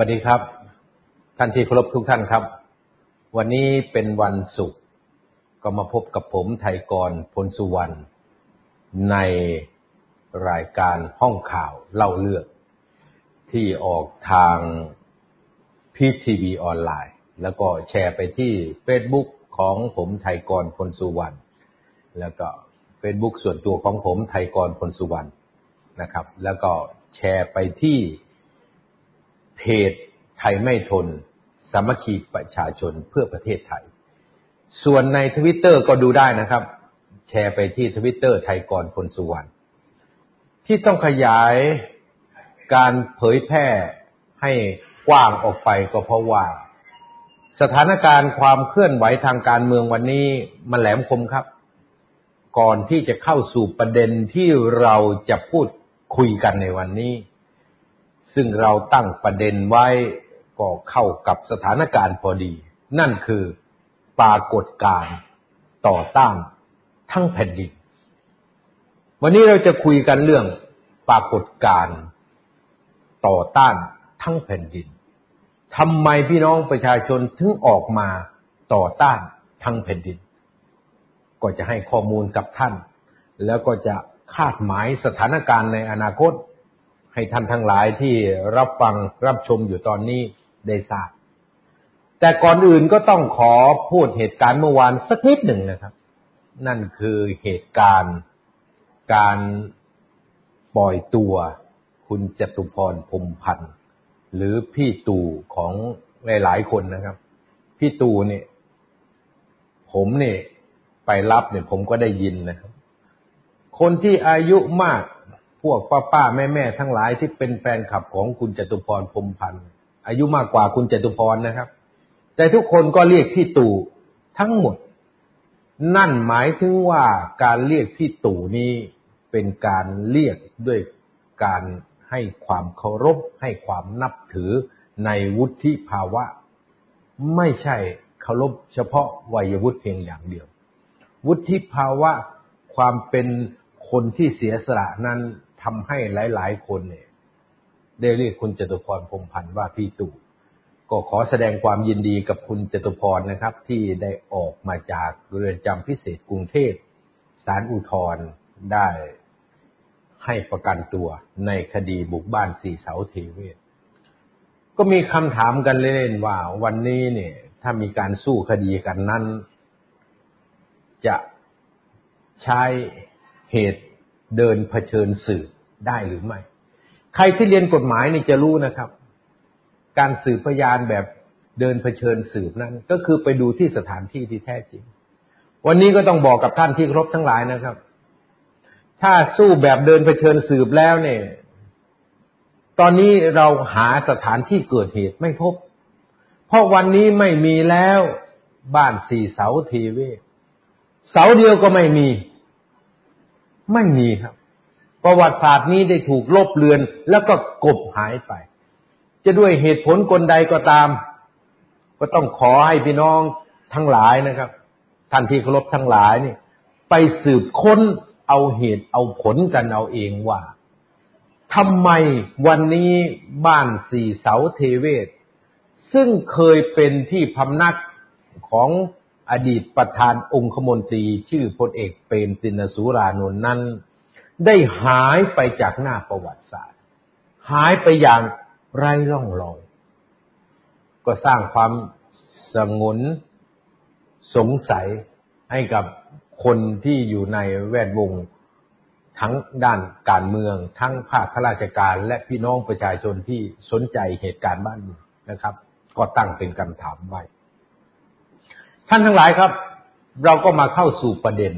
สวัสดีครับ ท่านที่เคารพทุกท่านครับ วันนี้เป็นวันศุกร์ก็มาพบกับผมไทยกรพลสุวรรณในรายการห้องข่าวเล่าเรื่องที่ออกทางพีทีวีออนไลน์ แล้วก็แชร์ไปที่ Facebook ของผมไทยกรพลสุวรรณแล้วก็ Facebook ส่วนตัวของผมไทยกรพลสุวรรณนะครับ แล้วก็แชร์ไปที่ เพจไทยไม่ทน สามัคคีประชาชนเพื่อประเทศไทย ส่วนในทวิตเตอร์ก็ดูได้นะครับ แชร์ไปที่ทวิตเตอร์ไทยกรพลสุวรรณที่ต้องขยายการเผยแพร่ให้กว้างออกไปก็เพราะว่า สถานการณ์ความเคลื่อนไหวทางการเมืองวันนี้มันแหลมคมครับ ก่อนที่จะเข้าสู่ประเด็นที่เราจะพูดคุยกันในวันนี้ ซึ่งเราตั้งประเด็นไว้ก็เข้ากับสถานการณ์พอดี นั่นคือปรากฏการณ์ต่อต้านทั้งแผ่นดิน วันนี้เราจะคุยกันเรื่องปรากฏการณ์ต่อต้านทั้งแผ่นดินทำไมพี่น้องประชาชนถึงออกมาต่อต้านทั้งแผ่นดิน ก็จะให้ข้อมูลกับท่าน แล้วก็จะคาดหมายสถานการณ์ในอนาคต ให้ท่านทั้งหลายที่รับฟังรับชมอยู่ตอนนี้ได้ทราบ แต่ก่อนอื่นก็ต้องขอพูดเหตุการณ์เมื่อวานสักนิดหนึ่งนะครับ นั่นคือเหตุการณ์การปล่อยตัวคุณจตุพรพรมพันธ์หรือพี่ตู่ของหลาย ๆ คนนะครับ พี่ตู่เนี่ย ผมเนี่ยไปรับเนี่ยผมก็ได้ยินนะครับ คนที่อายุมาก พวกป้าป้าแม่แม่ทั้งหลายที่เป็นแฟนคลับของคุณจตุพรพรมพันธ์อายุมากกว่าคุณจตุพรนะครับ แต่ทุกคนก็เรียกพี่ตู่ทั้งหมด นั่นหมายถึงว่าการเรียกพี่ตู่นี้เป็นการเรียกด้วยการให้ความเคารพ ให้ความนับถือในวุฒิภาวะ ไม่ใช่เคารพเฉพาะวัยวุฒิเพียงอย่างเดียว วุฒิภาวะความเป็นคนที่เสียสละนั้น ทำให้หลาย ๆ คนเนี่ย ได้เรียกคุณจตุพรพรมพันธ์ว่าพี่ตู่ก็ขอแสดงความยินดีกับคุณจตุพรนะครับ ที่ได้ออกมาจากเรือนจำพิเศษกรุงเทพศาลอุทธรได้ให้ประกันตัวในคดีบุกบ้านสี่เสาเทเวศ ก็มีคำถามกันเล่นๆว่าวันนี้เนี่ย ถ้ามีการสู้คดีกันนั้น จะใช้เหตุ เดินเผชิญสืบได้หรือไม่ ใครที่เรียนกฎหมายนี่จะรู้นะครับ การสืบพยานแบบเดินเผชิญสืบนั้น ก็คือไปดูที่สถานที่ที่แท้จริง วันนี้ก็ต้องบอกกับท่านที่ครบทั้งหลายนะครับ ถ้าสู้แบบเดินไปเชิญสืบแล้วเนี่ย ตอนนี้เราหาสถานที่เกิดเหตุไม่พบ เพราะวันนี้ไม่มีแล้วบ้านสี่เสาเทเวเสาเดียวก็ไม่มี ไม่มีครับ ประวัติศาสตร์นี้ได้ถูกลบเลือนแล้วก็กบหายไป จะด้วยเหตุผลกลใดก็ตาม ก็ต้องขอให้พี่น้องทั้งหลายนะครับท่านที่เคารพทั้งหลายนี่ไปสืบค้นเอาเหตุเอาผลกันเอาเองว่าทำไมวันนี้บ้านสี่เสาเทเวศ ซึ่งเคยเป็นที่พำนักของ อดีตประธานองคมนตรีชื่อพลเอกเปรมตินสุรานนท์นั้น ได้หายไปจากหน้าประวัติศาสตร์ หายไปอย่างไร้ร่องรอย ก็สร้างความสงนสงสัยให้กับคนที่อยู่ในแวดวงทั้งด้านการเมือง ทั้งภาคข้าราชการ และพี่น้องประชาชนที่สนใจเหตุการณ์บ้านเมืองนะครับ ก็ตั้งเป็นคำถามไว้ ท่านทั้งหลายครับ เราก็มาเข้าสู่ประเด็น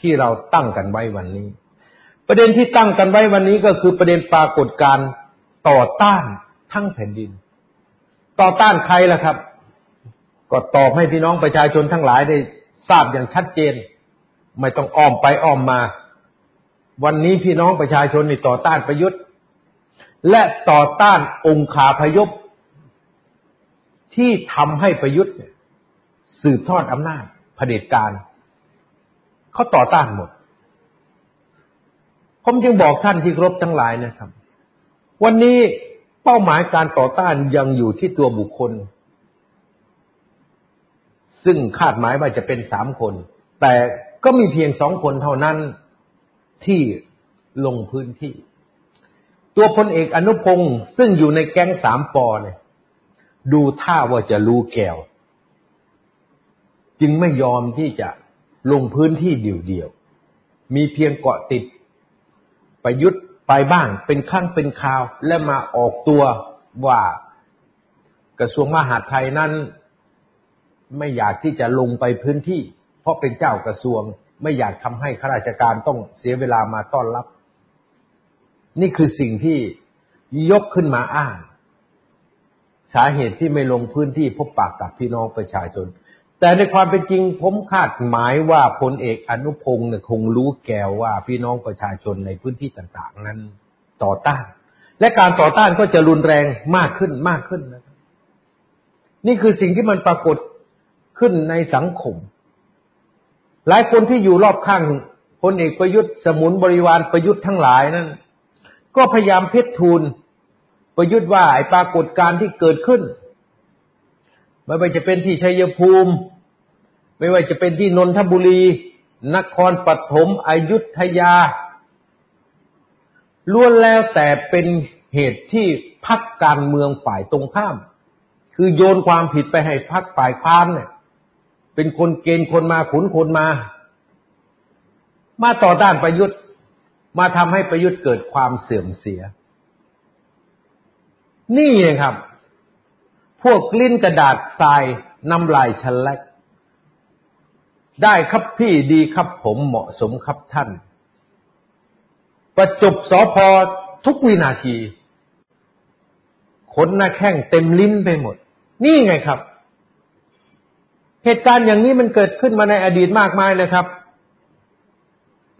ที่เราตั้งกันไว้วันนี้ ประเด็นที่ตั้งกันไว้วันนี้ก็คือประเด็นปรากฏการต่อต้านทั้งแผ่นดิน ต่อต้านใครล่ะครับ ก็ตอบให้พี่น้องประชาชนทั้งหลายได้ทราบอย่างชัดเจน ไม่ต้องอ้อมไปอ้อมมา วันนี้พี่น้องประชาชนนี่ต่อต้านประยุทธ์ และต่อต้านองค์ขาพยพที่ทำให้ประยุทธ์ สืบทอดอำนาจเผด็จการเขาต่อต้านหมด ผมจึงบอกท่านที่ครบทั้งหลายนะครับ วันนี้เป้าหมายการต่อต้านยังอยู่ที่ตัวบุคคล ซึ่งคาดหมายว่าจะเป็นสามคน แต่ก็มีเพียงสองคนเท่านั้นที่ลงพื้นที่ ตัวพลเอกอนุพงศ์ซึ่งอยู่ในแก๊งสามปอเนี่ยดูท่าว่าจะรู้แก้ว จึงไม่ยอมที่จะลงพื้นที่เดี่ยวๆ มีเพียงเกาะติดประยุทธ์ไปบ้างเป็นครั้งเป็นคราว และมาออกตัวว่ากระทรวงมหาดไทยนั้นไม่อยากที่จะลงไปพื้นที่ เพราะเป็นเจ้ากระทรวงไม่อยากทำให้ข้าราชการต้องเสียเวลามาต้อนรับ นี่คือสิ่งที่ยกขึ้นมาอ้าง สาเหตุที่ไม่ลงพื้นที่พบปากกับพี่น้องประชาชน แต่ในความเป็นจริงผมคาดหมายว่าพลเอกอนุพงศ์เนี่ยคงรู้แก้วว่าพี่น้องประชาชนในพื้นที่ต่างๆ นั้นต่อต้าน และการต่อต้านก็จะรุนแรงมากขึ้นมากขึ้นนะครับนี่คือสิ่งที่มันปรากฏขึ้นในสังคม หลายคนที่อยู่รอบข้างพลเอกประยุทธ์สมุนบริวารประยุทธ์ทั้งหลายนั้น ก็พยายามเพชรทูลประยุทธ์ว่าไอ้ปรากฏการที่เกิดขึ้นไม่ว่าจะเป็นที่ชัยภูมิ ไม่ว่าจะเป็นที่นนทบุรี นครปฐมอยุธยาล้วนแล้วแต่เป็นเหตุที่พักการเมืองฝ่ายตรงข้าม คือโยนความผิดไปให้พักฝ่ายค้านเนี่ยเป็นคนเกณฑ์คนมาขุนคนมา มาต่อต้านประยุทธ์ มาทำให้ประยุทธ์เกิดความเสื่อมเสีย นี่ครับ พวกลิ้นกระดาษทรายน้ำลายฉลัก ได้ครับพี่ดีครับผมเหมาะสมครับท่าน ประจบสอพอทุกวินาที ขนหน้าแข้งเต็มลิ้นไปหมด นี่ไงครับ เหตุการณ์อย่างนี้มันเกิดขึ้นมาในอดีตมากมายนะครับ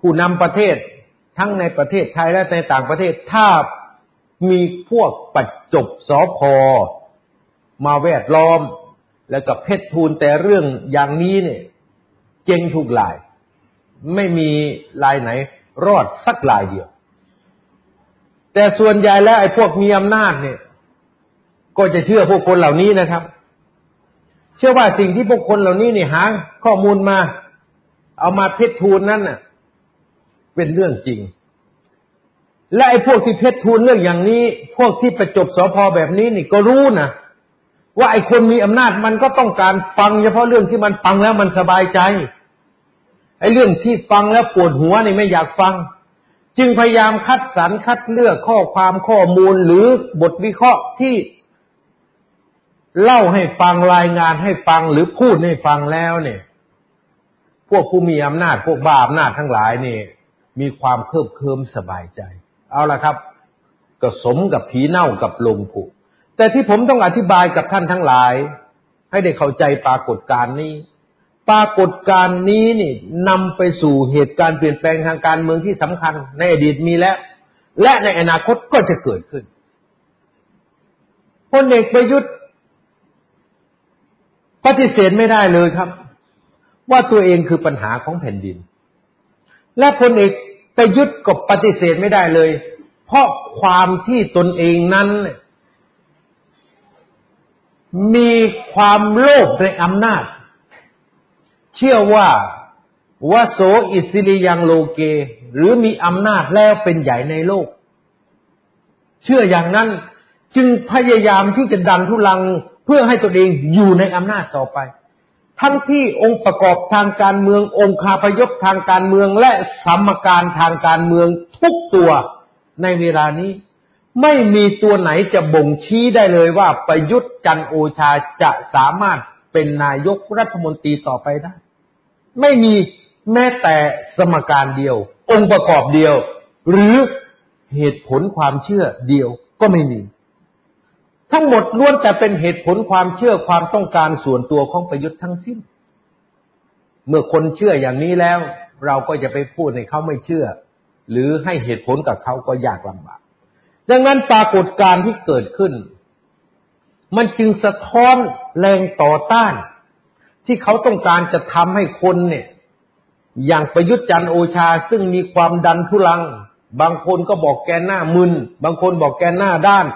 ผู้นำประเทศทั้งในประเทศไทยและในต่างประเทศถ้ามีพวกปัจจบสอพอมาแวดล้อม แล้วก็เพชรทูลแต่เรื่องอย่างนี้เนี่ย เจงทุกลาย ไม่มีลายไหน รอดสักลายเดียว แต่ส่วนใหญ่แล้วไอ้พวกมีอำนาจเนี่ย ก็จะเชื่อพวกคนเหล่านี้นะครับ เชื่อว่าสิ่งที่พวกคนเหล่านี้เนี่ยหาข้อมูลมา เอามาเพชรทูลนั้นน่ะ เป็นเรื่องจริง และไอ้พวกที่เพชรทูลเรื่องอย่างนี้ พวกที่ประจบสอพอแบบนี้นี่ก็รู้นะ ว่าไอ้คนมีอำนาจมันก็ต้องการฟังเฉพาะเรื่องที่มันฟังแล้วมันสบายใจ ไอ้เรื่องที่ฟังแล้วปวดหัวนี่ไม่อยากฟัง จึงพยายามคัดสรรคัดเลือกข้อความข้อมูลหรือบทวิเคราะห์ที่เล่าให้ฟังรายงานให้ฟังหรือพูดให้ฟังแล้วเนี่ย พวกผู้มีอำนาจพวกบ้าอำนาจทั้งหลายนี่ มีความเคลิบเคลิมสบายใจ เอาละครับ ก็สมกับผีเน่ากับลงผุ แต่ที่ผมต้องอธิบายกับท่านทั้งหลาย ให้ได้เข้าใจปรากฏการณ์นี้ ปรากฏการณ์นี้นี่นำไปสู่เหตุการณ์เปลี่ยนแปลงทางการเมืองที่สำคัญ ในอดีตมีแล้ว และในอนาคตก็จะเกิดขึ้นพลเอกประยุทธ์ปฏิเสธไม่ได้เลยครับ ว่าตัวเองคือปัญหาของแผ่นดิน และพลเอกประยุทธ์ก็ปฏิเสธไม่ได้เลย เพราะความที่ตนเองนั้น มีความโลภในอำนาจ เชื่อว่าวโสอิสิริยังโลเก หรือมีอำนาจแล้วเป็นใหญ่ในโลก เชื่ออย่างนั้นจึงพยายามที่จะดันทุลังเพื่อให้ตัวเองอยู่ในอำนาจต่อไป ทั้งที่องค์ประกอบทางการเมืององค์คาพยพทางการเมืองและสมการทางการเมืองทุกตัวในเวลานี้ ไม่มีตัวไหนจะบ่งชี้ได้เลยว่าประยุทธ์จันโอชาจะสามารถเป็นนายกรัฐมนตรีต่อไปได้ ไม่มีแม้แต่สมการเดียว องค์ประกอบเดียว หรือเหตุผลความเชื่อเดียวก็ไม่มี ทั้งหมดล้วนแต่เป็นเหตุผลความเชื่อความต้องการส่วนตัวของประยุทธ์ทั้งสิ้น เมื่อคนเชื่ออย่างนี้แล้ว เราก็จะไปพูดให้เขาไม่เชื่อ หรือให้เหตุผลกับเขาก็ยากลำบาก ดังนั้นปรากฏการณ์ที่เกิดขึ้น มันจึงสะท้อนแรงต่อต้าน ที่เขาต้องการจะทำให้คนเนี่ย อย่างประยุทธ์จันโอชาซึ่งมีความดันทุลัง บางคนก็บอกแกหน้ามึน บางคนบอกแกหน้าด้าน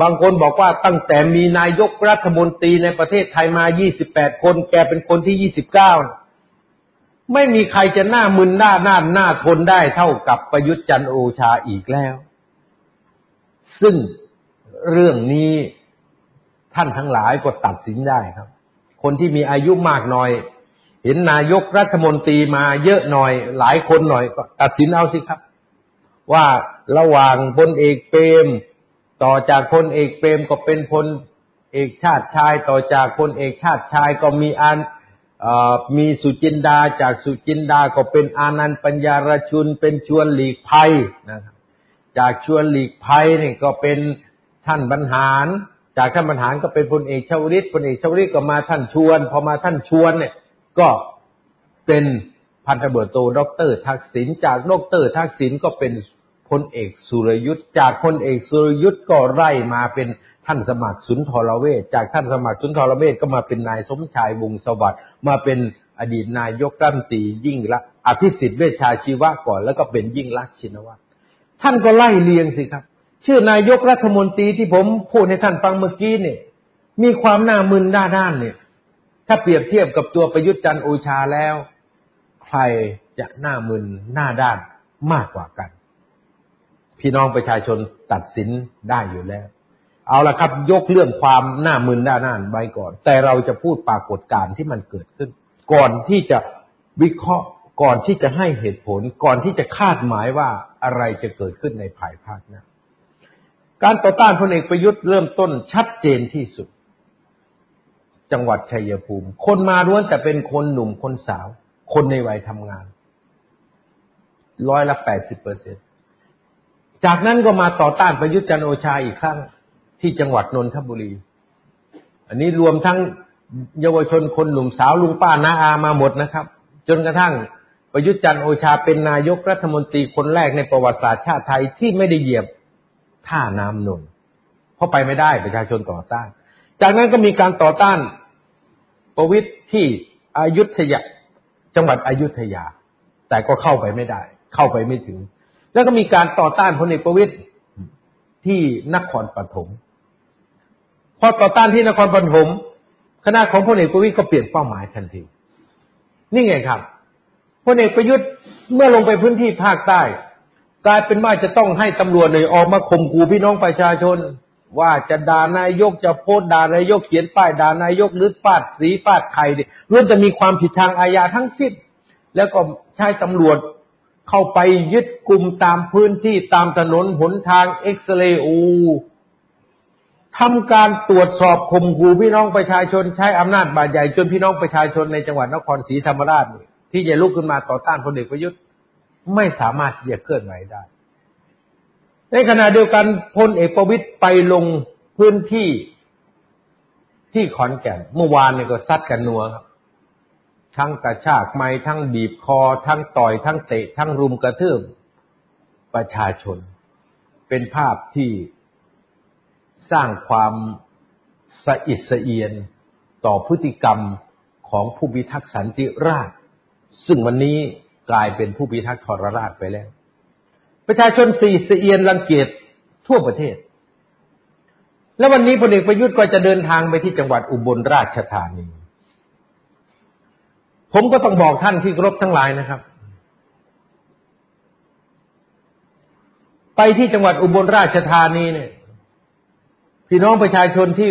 บางคนบอกว่าตั้งแต่มีนายกรัฐมนตรีในประเทศไทยมา 28 คน แกเป็นคนที่ 29ไม่มีใครจะหน้ามึนหน้าหน้าหน้าทนได้เท่ากับประยุทธ์จันโอชาอีกแล้ว ซึ่งเรื่องนี้ท่านทั้งหลายก็ตัดสินได้ครับ คนที่มีอายุมากหน่อย เห็นนายกรัฐมนตรีมาเยอะหน่อย หลายคนหน่อยก็ตัดสินเอาสิครับ ว่าระหว่างพลเอกเปรม ต่อจากพลเอกเปรมก็เป็นพลเอกชาติชาย ต่อจากพลเอกชาติชายก็มีอันมีสุจินดาจากสุจินดาก็เป็นอานันท์ปันยารชุนเป็นชวนหลีกภัยนะครับ จากชวนหลีกภัยนี่ก็เป็นท่านบรรหาร จากท่านบรรหารก็เป็นพลเอกชวลิตพลเอกชวลิตก็มาท่านชวน พอมาท่านชวนเนี่ย ก็เป็นพันตำรวจโทด็อกเตอร์ทักษิณจากด็อกเตอร์ทักษิณก็เป็นพลเอกสุรยุทธ์จากพลเอกสุรยุทธ์ก็ไล่มาเป็นท่านสมัครสุนทรเวชจากท่านสมัครสุนทรเวชก็มาเป็นนายสมชายวงสวัสดิ์มาเป็นอดีตนายกรัฐมนตรียิ่งละอภิสิทธิ์เวชชาชีวะก่อนแล้วก็เป็นยิ่งรักชินวัตร ท่านก็ไล่เลียงสิครับ ชื่อนายกรัฐมนตรีที่ผมพูดให้ท่านฟังเมื่อกี้เนี่ย มีความหน้ามึนด้าด้านเนี่ย ถ้าเปรียบเทียบกับตัวประยุทธ์จันโอชาแล้ว ใครจะหน้ามึนหน้าด้านมากกว่ากัน พี่น้องประชาชนตัดสินได้อยู่แล้ว เอาละครับ ยกเรื่องความหน้ามึนหน้าน่านไว้ก่อน แต่เราจะพูดปรากฏการณ์ที่มันเกิดขึ้น ก่อนที่จะวิเคราะห์ ก่อนที่จะให้เหตุผลก่อนที่จะคาดหมายว่าอะไรจะเกิดขึ้นในภายภาคหน้าการต่อต้านพลเอกประยุทธ์เริ่มต้นชัดเจนที่สุด จังหวัดชัยภูมิ คนมาล้วนแต่เป็นคนหนุ่มคนสาว คนในวัยทำงานร้อยละแปดสิบเปอร์เซ็นต์จากนั้นก็มาต่อต้านประยุทธ์จันโอชาอีกครั้ง ที่จังหวัดนนทบุรี อันนี้รวมทั้งเยาวชนคนหนุ่มสาวลุงป้าน้าอามาหมดนะครับ จนกระทั่ง ประยุทธ์จันโอชาเป็นนายกรัฐมนตรีคนแรกในประวัติศาสตร์ชาติไทยที่ไม่ได้เหยียบท่าน้ำนนเพราะไปไม่ได้ประชาชนต่อต้าน จากนั้นก็มีการต่อต้านประวิทย์ที่อายุทยาจังหวัดอายุทยา แต่ก็เข้าไปไม่ได้ เข้าไปไม่ถึง แล้วก็มีการต่อต้านพลเอกประวิตยที่นครปฐมพอต่อต้านที่นครปฐมคณะของพลเอกประวิตยก็เปลี่ยนเป้าหมายทันที นี่ไงครับ พลเอกประยุทธ์เมื่อลงไปพื้นที่ภาคใต้ กลายเป็นว่าจะต้องให้ตำรวจเลยออกมาข่มขู่พี่น้องประชาชน ว่าจะด่านายกจะโพสด่านายกเขียนป้ายด่านายกหรือฟาดสีฟาดไข่ล้วนจะมีความผิดทางอาญาทั้งสิ้นแล้วก็ใช้ตำรวจเข้าไปยึดกลุ่มตามพื้นที่ตามถนนหนทางเอ็กซเรย์อูทำการตรวจสอบข่มขู่พี่น้องประชาชนใช้อำนาจบาดใหญ่จนพี่น้องประชาชนในจังหวัดนครศรีธรรมราชนี่ ที่จะลุกขึ้นมาต่อต้านพลเอกประยุทธ์ไม่สามารถที่จะเคลื่อนไหวได้ ในขณะเดียวกันพลเอกประวิตยไปลงพื้นที่ที่ขอนแก่นเมื่อวานเนี่ยก็ซัดกันนัวครับ ทั้งกระชากไม้ทั้งบีบคอ ทั้งต่อย ทั้งเตะ ทั้งรุมกระทืบประชาชน เป็นภาพที่สร้างความสะอิดสะเอียนต่อพฤติกรรมของผู้พิทักษ์สันติราษฎร์ ซึ่งวันนี้กลายเป็นผู้พิทักษ์ทรราชไปแล้ว ประชาชนสี่สะเอียนรังเกียจทั่วประเทศ และวันนี้พลเอกประยุทธ์ก็จะเดินทางไปที่จังหวัดอุบลราชธานี ผมก็ต้องบอกท่านที่ครบทั้งหลายนะครับ ไปที่จังหวัดอุบลราชธานีเนี่ย พี่น้องประชาชนที่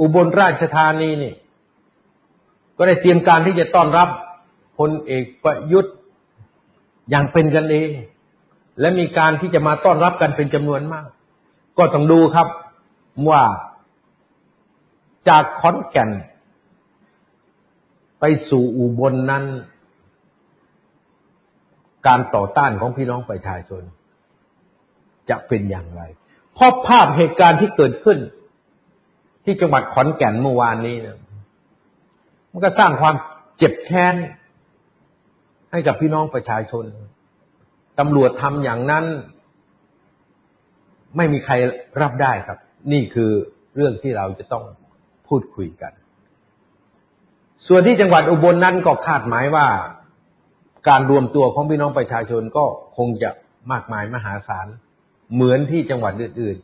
อุบลราชธานีนี่ก็ได้เตรียมการที่จะต้อนรับ พลเอกประยุทธ์อย่างเป็นกันเอง และมีการที่จะมาต้อนรับกันเป็นจำนวนมาก ก็ต้องดูครับว่าจากขอนแก่น ไปสู่อุบลนนั้น การต่อต้านของพี่น้องประชาชน จะเป็นอย่างไร เพราะภาพเหตุการณ์ที่เกิดขึ้น ที่จังหวัดขอนแก่นเมื่อวานนี้นะมันก็สร้างความเจ็บแค้น ให้กับพี่น้องประชาชนตำรวจทำอย่างนั้น ไม่มีใครรับได้ครับ นี่คือเรื่องที่เราจะต้องพูดคุยกัน ส่วนที่จังหวัดอุบลนนั้นก็คาดหมายว่า การรวมตัวของพี่น้องประชาชนก็คงจะมากมายมหาศาล เหมือนที่จังหวัดอื่น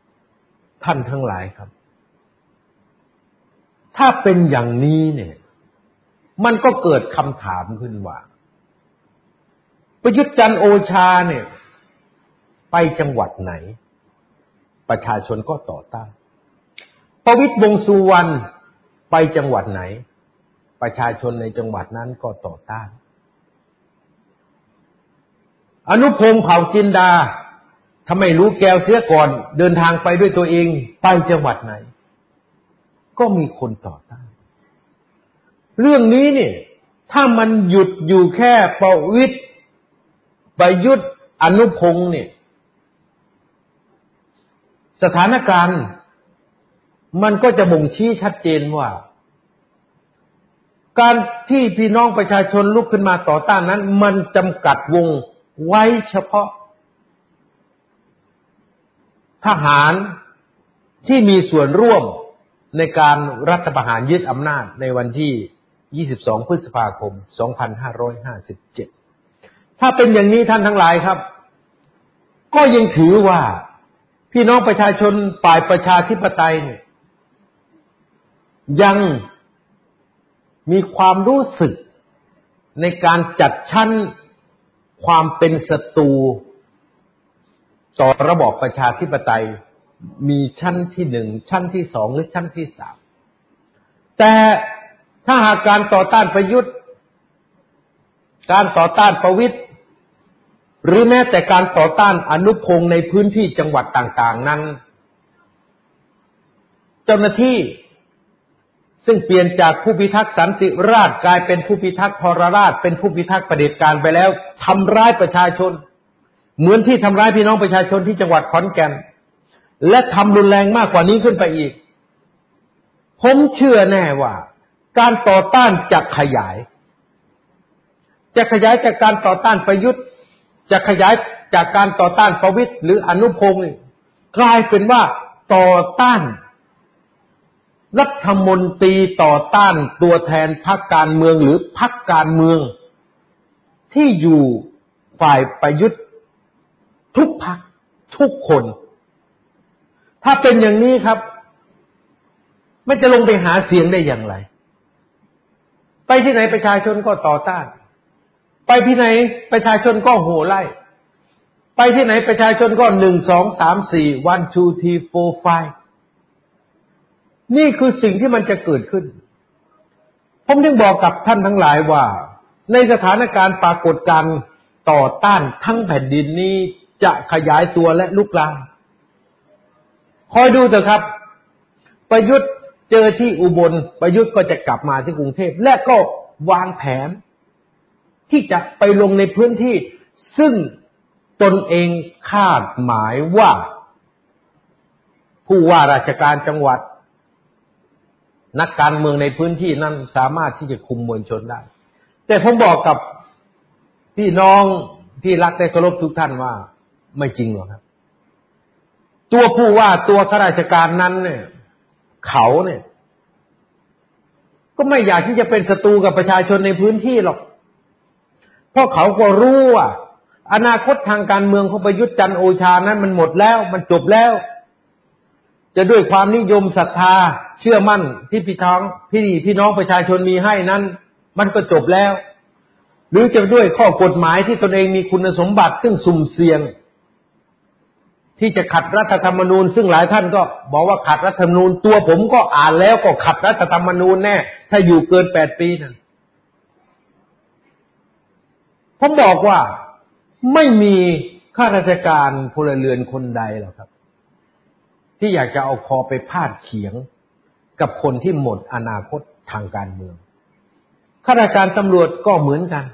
ๆ ท่านทั้งหลายครับ ถ้าเป็นอย่างนี้เนี่ย มันก็เกิดคำถามขึ้นว่าประยุทธ์จันโอชาเนี่ย ไปจังหวัดไหน ประชาชนก็ต่อต้านประวิตรวงสุวรรณไปจังหวัดไหน ประชาชนในจังหวัดนั้นก็ต่อต้าน อนุพงศ์เผ่าจินดาทำไมรู้แก้วเสียก่อน เดินทางไปด้วยตัวเอง ไปจังหวัดไหน ก็มีคนต่อต้าน เรื่องนี้เนี่ยถ้ามันหยุดอยู่แค่ประวิตรประยุทธ์อนุพงศ์เนี่ย สถานการณ์ มันก็จะบ่งชี้ชัดเจนว่า การที่พี่น้องประชาชนลุกขึ้นมาต่อต้านนั้น มันจำกัดวงไว้เฉพาะ ทหารที่มีส่วนร่วมในการรัฐประหารยึดอำนาจในวันที่ 22 พฤษภาคม 2557 ถ้าเป็นอย่างนี้ท่านทั้งหลายครับ ก็ยังถือว่าพี่น้องประชาชนฝ่ายประชาธิปไตยเนี่ยยังมีความรู้สึกในการจัดชั้นความเป็นศัตรูต่อระบอบประชาธิปไตย มีชั้นที่หนึ่งชั้นที่สองหรือชั้นที่สามแต่ ถ้าหากการต่อต้านประยุทธ์ การต่อต้านประวิทย์หรือแม้แต่การต่อต้านอนุพงศ์ในพื้นที่จังหวัดต่างๆนั้น เจ้าหน้าที่ซึ่งเปลี่ยนจากผู้พิทักษ์สันติราษฎร์กลายเป็นผู้พิทักษ์ทรราช เป็นผู้พิทักษ์ประเด็จการไปแล้วทำร้ายประชาชน เหมือนที่ทำร้ายพี่น้องประชาชนที่จังหวัดขอนแก่น และทำรุนแรงมากกว่านี้ขึ้นไปอีก ผมเชื่อแน่ว่า การต่อต้านจะขยาย จะขยายจากการต่อต้านประยุทธ์ จะขยายจากการต่อต้านประวิทย์หรืออนุพงศ์กลายเป็นว่าต่อต้าน รัฐมนตรีต่อต้านตัวแทนพรรคการเมืองหรือพรรคการเมือง ที่อยู่ฝ่ายประยุทธ์ ทุกพักทุกคน ถ้าเป็นอย่างนี้ครับ ไม่จะลงไปหาเสียงได้อย่างไร ไปที่ไหนประชาชนก็ต่อต้าน ไปที่ไหนประชาชนก็โห่ไล่ ไปที่ไหนประชาชนก็หนึ่งสองสามสี่วันชูทีโฟไฟนี่คือสิ่งที่มันจะเกิดขึ้น ผมจึงบอกกับท่านทั้งหลายว่า ในสถานการณ์ปรากฏการต่อต้านทั้งแผ่นดินนี้จะขยายตัวและลุกลามคอยดูเถอะครับ ประยุทธ์ เจอที่อุบลประยุทธ์ก็จะกลับมาที่กรุงเทพและก็วางแผน ที่จะไปลงในพื้นที่ ซึ่งตนเองคาดหมายว่า ผู้ว่าราชการจังหวัด นักการเมืองในพื้นที่นั้นสามารถที่จะคุมมวลชนได้ แต่ผมบอกกับพี่น้องที่รักและเคารพทุกท่านว่า ไม่จริงหรอกครับ ตัวผู้ว่าตัวข้าราชการนั้นเนี่ย เขาเนี่ย ก็ไม่อยากที่จะเป็นศัตรูกับประชาชนในพื้นที่หรอก เพราะเขาก็รู้ว่าอนาคตทางการเมืองของประยุทธ์จันโอชานั้นมันหมดแล้ว มันจบแล้ว จะด้วยความนิยมศรัทธาเชื่อมั่นที่พี่ท้องพี่พี่น้องประชาชนมีให้นั้น มันก็จบแล้ว หรือจะด้วยข้อกฎหมายที่ตนเองมีคุณสมบัติซึ่งสุ่มเสี่ยง ที่จะขัดรัฐธรรมนูญ ซึ่งหลายท่านก็บอกว่าขัดรัฐธรรมนูญ ตัวผมก็อ่านแล้วก็ขัดรัฐธรรมนูญแน่ ถ้าอยู่เกินแปดปีนะผมบอกว่าไม่มีข้าราชการพลเรือนคนใดหรอกครับ ที่อยากจะเอาคอไปพาดเขียงกับคนที่หมดอนาคตทางการเมืองข้าราชการตำรวจก็เหมือนกัน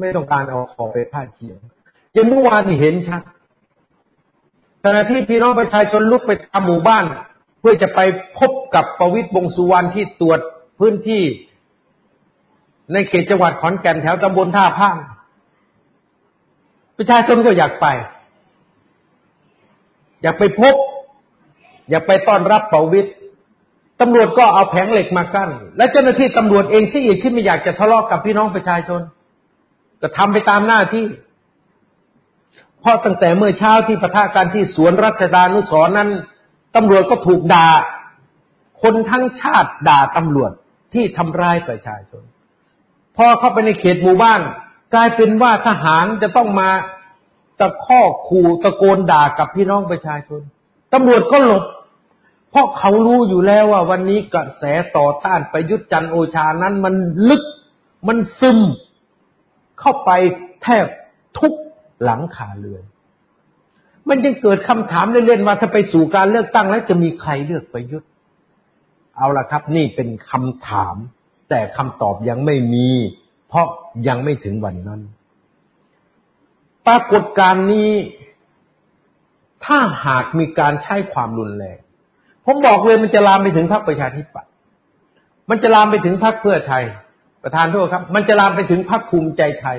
ไม่ต้องการเอาคอไปพาดเขียง ยังเมื่อวานเห็นชัดขณะที่พี่น้องประชาชนลุกไปตามหมู่บ้าน เพื่อจะไปพบกับประวิตรวงสุวรรณที่ตรวจพื้นที่ ในเขตจังหวัดขอนแก่นแถวตำบลท่าพางประชาชนก็อยากไป อยากไปพบ อยากไปต้อนรับประวิตรตำรวจก็เอาแผงเหล็กมากั้น และเจ้าหน้าที่ตำรวจเองที่อีกที่ไม่อยากจะทะเลาะกกับพี่น้องประชาชน ก็ทำไปตามหน้าที่ เพราะตั้งแต่เมื่อเช้าที่ปะทะกันที่สวนรัชดานุสรนั้นตำรวจก็ถูกด่า คนทั้งชาติด่าตำรวจที่ทำร้ายประชาชน พอเข้าไปในเขตหมู่บ้าน กลายเป็นว่าทหารจะต้องมาตะข้อขู่ตะโกนด่ากับพี่น้องประชาชนตำรวจก็หลบ เพราะเขารู้อยู่แล้วว่าวันนี้กระแสต่อต้านประยุทธ์จันโอชานั้นมันลึก มันซึม เข้าไปแทบทุก หลังคาเรือน มันยังเกิดคำถามเล่นๆว่าถ้าไปสู่การเลือกตั้งแล้วจะมีใครเลือกประยุทธ์ เอาละครับ นี่เป็นคำถาม แต่คำตอบยังไม่มี เพราะยังไม่ถึงวันนั้น ปรากฏการณ์นี้ ถ้าหากมีการใช้ความรุนแรงผมบอกเลยมันจะลามไปถึงพรรคประชาธิปัตย์มันจะลามไปถึงพรรคเพื่อไทย ประธานโทษครับ มันจะลามไปถึงพรรคภูมิใจไทย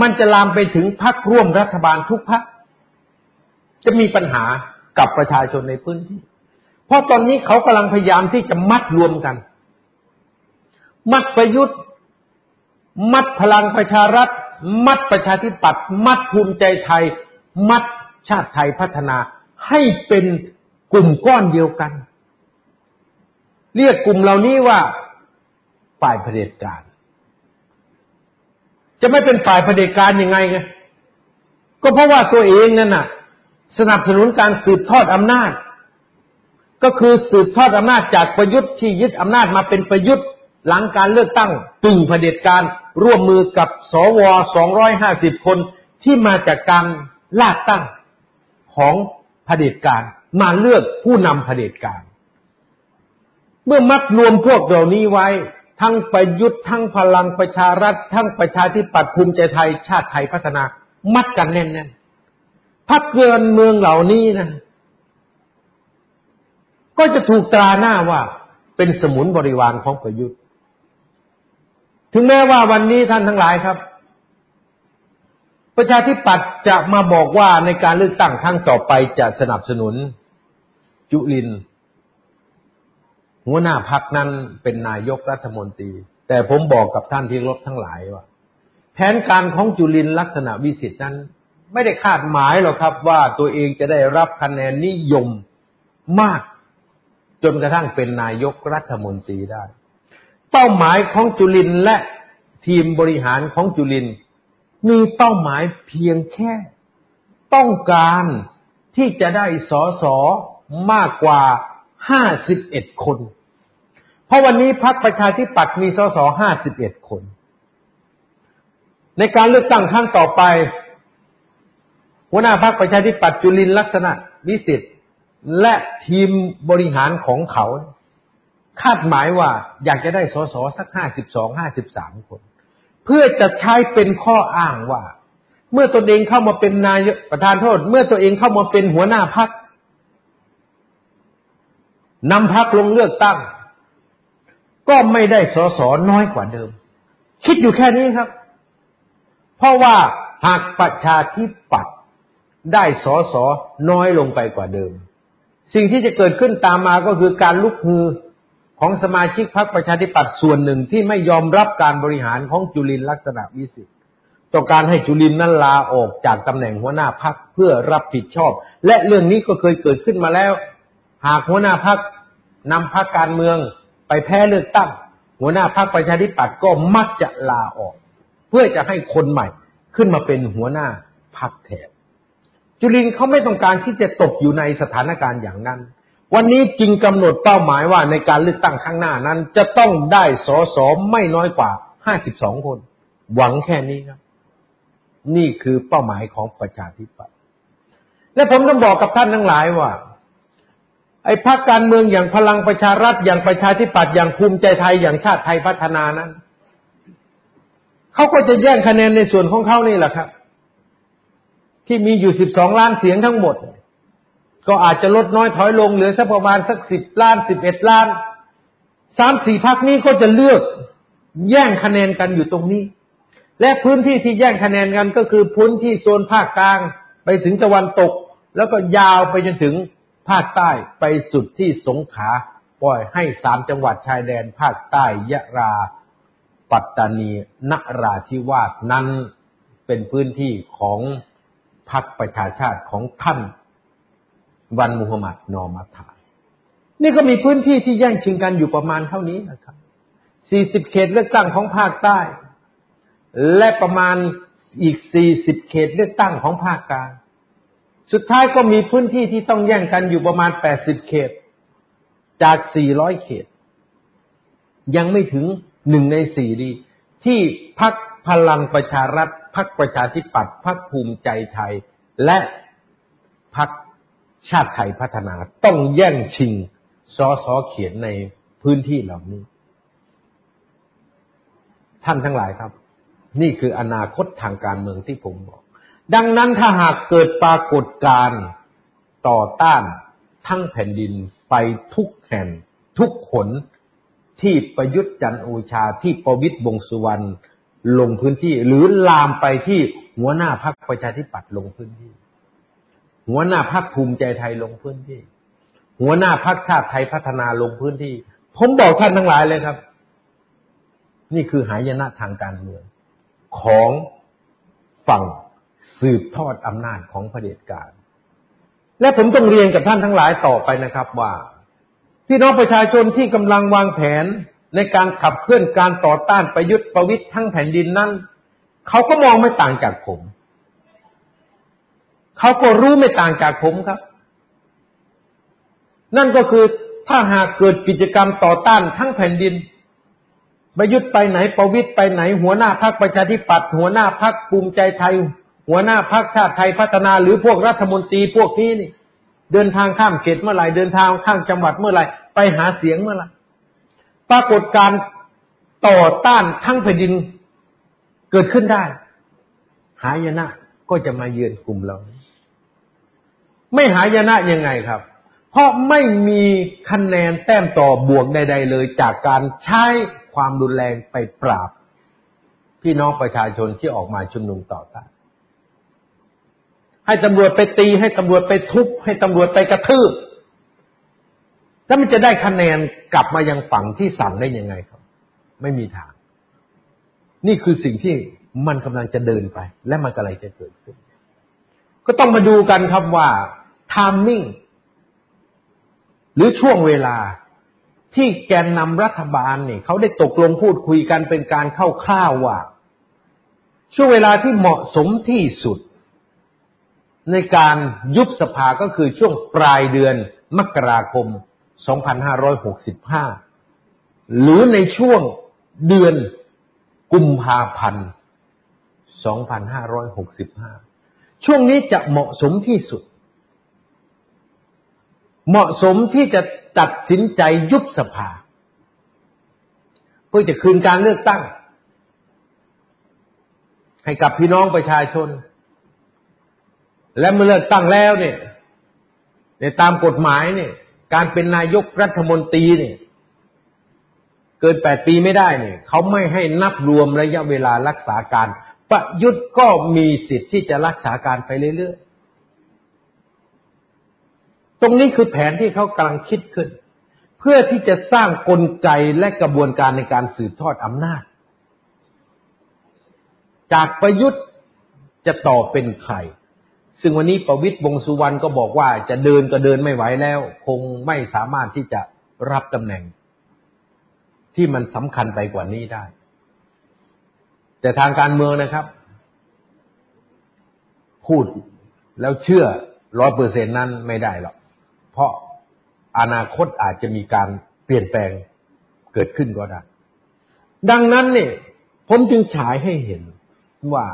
มันจะลามไปถึงพรรคร่วมรัฐบาลทุกพรรคจะมีปัญหากับประชาชนในพื้นที่ เพราะตอนนี้เขากำลังพยายามที่จะมัดรวมกัน มัดประยุทธ์ มัดพลังประชารัฐ มัดประชาธิปัตย์มัดภูมิใจไทย มัดชาติไทยพัฒนา ให้เป็นกลุ่มก้อนเดียวกัน เรียกกลุ่มเหล่านี้ว่าฝ่ายเผด็จการ จะไม่เป็นฝ่ายเผด็จการยังไงไงก็เพราะว่าตัวเองนั่นน่ะ สนับสนุนการสืบทอดอำนาจ ก็คือสืบทอดอำนาจจากประยุทธ์ที่ยึดอำนาจมาเป็นประยุทธ์หลังการเลือกตั้งตึงเผด็จการร่วมมือกับสว250คนที่มาจากการลากตั้งของเผด็จการ มาเลือกผู้นำเผด็จการ เมื่อมัดรวมพวกเหล่านี้ไว้ ทั้งประยุทธ์ทั้งพลังประชารัฐ ทั้งประชาธิปัตย์ภูมิใจไทย ชาติไทยพัฒนา มัดกันแน่นๆพักเกินเมืองเหล่านี้นะ ก็จะถูกตราหน้าว่าเป็นสมุนบริวารของประยุทธ์ ถึงแม้ว่าวันนี้ท่านทั้งหลายครับ ประชาธิปัตย์จะมาบอกว่าในการเลือกตั้งครั้งต่อไปจะสนับสนุน จุลิน หัวหน้าพักนั้นเป็นนายกรัฐมนตรี แต่ผมบอกกับท่านที่รบทั้งหลายว่า แผนการของจุลินลักษณะวิสิทธินั้น ไม่ได้คาดหมายหรอกครับ ว่าตัวเองจะได้รับคะแนนนิยมมาก จนกระทั่งเป็นนายกรัฐมนตรีได้ เป้าหมายของจุลินและทีมบริหารของจุลิน มีเป้าหมายเพียงแค่ ต้องการที่จะได้สอสอมากกว่าห้าสิบเอ็ดคน เพราะวันนี้พรรคประชาธิปัตย์มีสสห้าสิบเอ็ดคน ในการเลือกตั้งครั้งต่อไป หัวหน้าพรรคประชาธิปัตย์จุลินลักษณะวิสิทธิ์และทีมบริหารของเขา คาดหมายว่าอยากจะได้สสสักห้าสิบสองห้าสิบสามคน เพื่อจะใช้เป็นข้ออ้างว่า เมื่อตนเองเข้ามาเป็นนายประธานโทษ เมื่อตัวเองเข้ามาเป็นหัวหน้าพรรคนำพรรคลงเลือกตั้ง ก็ไม่ได้สอสอน้อยกว่าเดิม คิดอยู่แค่นี้ครับ เพราะว่าหากประชาธิปัตย์ได้สอสอน้อยลงไปกว่าเดิม สิ่งที่จะเกิดขึ้นตามมาก็คือการลุกฮือของสมาชิกพรรคประชาธิปัตย์ส่วนหนึ่งที่ไม่ยอมรับการบริหารของจุลินลักษณะวิสิทธิ์ต่อการให้จุลินนั้นลาออกจากตำแหน่งหัวหน้าพรรคเพื่อรับผิดชอบ และเรื่องนี้ก็เคยเกิดขึ้นมาแล้ว หากหัวหน้าพรรคนำพรรคการเมือง ไปแพ้เลือกตั้ง หัวหน้าพรรคประชาธิปัตย์ก็มักจะลาออก เพื่อจะให้คนใหม่ขึ้นมาเป็นหัวหน้าพรรคแทนจุลินเขาไม่ต้องการที่จะตกอยู่ในสถานการณ์อย่างนั้น วันนี้จริงกำหนดเป้าหมายว่าในการเลือกตั้งข้างหน้านั้น จะต้องได้สอสอไม่น้อยกว่าห้าสิบสองคน หวังแค่นี้ครับ นี่คือเป้าหมายของประชาธิปัตย์และผมต้องบอกกับท่านทั้งหลายว่า ไอ้พรรคการเมืองอย่างพลังประชารัฐอย่างประชาธิปัตย์อย่างภูมิใจไทยอย่างชาติไทยพัฒนานั้นเขาก็จะแย่งคะแนนในส่วนของเขานี่แหละครับ ที่มีอยู่สิบสองล้านเสียงทั้งหมด ก็อาจจะลดน้อยถอยลงเหลือสักประมาณสักสิบล้านสิบเอ็ดล้านสามสี่พักนี้ก็จะเลือกแย่งคะแนนกันอยู่ตรงนี้ และพื้นที่ที่แย่งคะแนนกันก็คือพื้นที่โซนภาคกลาง ไปถึงตะวันตก แล้วก็ยาวไปจนถึง ภาคใต้ไปสุดที่สงขลาปล่อยให้สามจังหวัดชายแดนภาคใต้ยะรา ปัตตานีนราธิวาสนั้นเป็นพื้นที่ของพรรคประชาชาติของท่านวันมุฮัมมัดนอมาถานี่ก็มีพื้นที่ที่แย่งชิงกันอยู่ประมาณเท่านี้นะครับ 40 เขตเลือกตั้งของภาคใต้ และประมาณอีก 40 เขตเลือกตั้งของภาคกลาง สุดท้ายก็มีพื้นที่ที่ต้องแย่งกันอยู่ประมาณ80เขต จาก400เขต ยังไม่ถึงหนึ่งในสี่ดี ที่พักพลังประชารัฐพักประชาธิปัตย์พักภูมิใจไทย และพักชาติไทยพัฒนาต้องแย่งชิงสอสอเขียนในพื้นที่เหล่านี้ ท่านทั้งหลายครับ นี่คืออนาคตทางการเมืองที่ผมบอก ดังนั้นถ้าหากเกิดปรากฏการณ์ต่อต้านทั้งแผ่นดินไปทุกแห่ง ทุกขนที่ประยุทธ์จันโอชาที่ประวิตยวงสุวรรณลงพื้นที่ หรือลามไปที่หัวหน้าพรรคประชาธิปัตย์ลงพื้นที่ หัวหน้าพรรคภูมิใจไทยลงพื้นที่ หัวหน้าพรรคชาติไทยพัฒนาลงพื้นที่ ผมบอกท่านทั้งหลายเลยครับ นี่คือหายนะทางการเมืองของฝั่ง สืบทอดอำนาจของเผด็จการ และผมต้องเรียนกับท่านทั้งหลายต่อไปนะครับว่า พี่น้องประชาชนที่กำลังวางแผนในการขับเคลื่อนการต่อต้านประยุทธ์ประวิทย์ทั้งแผ่นดินนั้นเขาก็มองไม่ต่างจากผม เขาก็รู้ไม่ต่างจากผมครับ นั่นก็คือถ้าหากเกิดกิจกรรมต่อต้านทั้งแผ่นดินประยุทธ์ไปไหนประวิทย์ไปไหนหัวหน้าพรรคประชาธิปัตย์หัวหน้าพรรคภูมิใจไทย หัวหน้าพรรคชาติไทยพัฒนาหรือพวกรัฐมนตรีพวกนี้นี่ เดินทางข้ามเขตเมื่อไหร่เดินทางข้ามจังหวัดเมื่อไหร่ไปหาเสียงเมื่อไหร่ปรากฏการต่อต้านทั้งแผ่นดินเกิดขึ้นได้ หายนะก็จะมาเยือนกลุ่มเรา ไม่หายนะยังไงครับ เพราะไม่มีคะแนนแต้มต่อบวกใด ๆ เลย จากการใช้ความรุนแรงไปปราบ พี่น้องประชาชนที่ออกมาชุมนุมต่อต้าน ให้ตำรวจไปตี ให้ตำรวจไปทุบ ให้ตำรวจไปกระทืบ แล้วมันจะได้คะแนนกลับมายังฝั่งที่สั่งได้ยังไงครับ ไม่มีทาง นี่คือสิ่งที่มันกำลังจะเดินไป และมันกำลังจะเกิดขึ้น ก็ต้องมาดูกันครับว่าทามมิ่งหรือช่วงเวลาที่แกนนำรัฐบาลเนี่ยเขาได้ตกลงพูดคุยกันเป็นการเข้าข้าวว่า ช่วงเวลาที่เหมาะสมที่สุด ในการยุบสภาก็คือช่วงปลายเดือนมกราคม 2565 หรือในช่วงเดือนกุมภาพันธ์ 2565 ช่วงนี้จะเหมาะสมที่สุด เหมาะสมที่จะตัดสินใจยุบสภา เพื่อจะคืนการเลือกตั้ง ให้กับพี่น้องประชาชน และเมื่อเลือกตั้งแล้วเนี่ยในตามกฎหมายเนี่ย การเป็นนายกรัฐมนตรีเนี่ย เกินแปดปีไม่ได้เนี่ยเขาไม่ให้นับรวมระยะเวลารักษาการ ประยุทธ์ก็มีสิทธิ์ที่จะรักษาการไปเรื่อยๆ ตรงนี้คือแผนที่เขากำลังคิดขึ้น เพื่อที่จะสร้างกลไกและกระบวนการในการสืบทอดอำนาจ จากประยุทธ์จะต่อเป็นใคร ซึ่งวันนี้ประวิตยวงสุวรรณก็บอกว่าจะเดินก็เดินไม่ไหวแล้ว คงไม่สามารถที่จะรับตำแหน่ง ที่มันสำคัญไปกว่านี้ได้ แต่ทางการเมืองนะครับ พูดแล้วเชื่อร้อยเปอร์เซ็นนั้นไม่ได้หรอก เพราะอนาคตอาจจะมีการเปลี่ยนแปลงเกิดขึ้นก็ได้ ดังนั้นเนี่ยผมจึงฉายให้เห็นว่า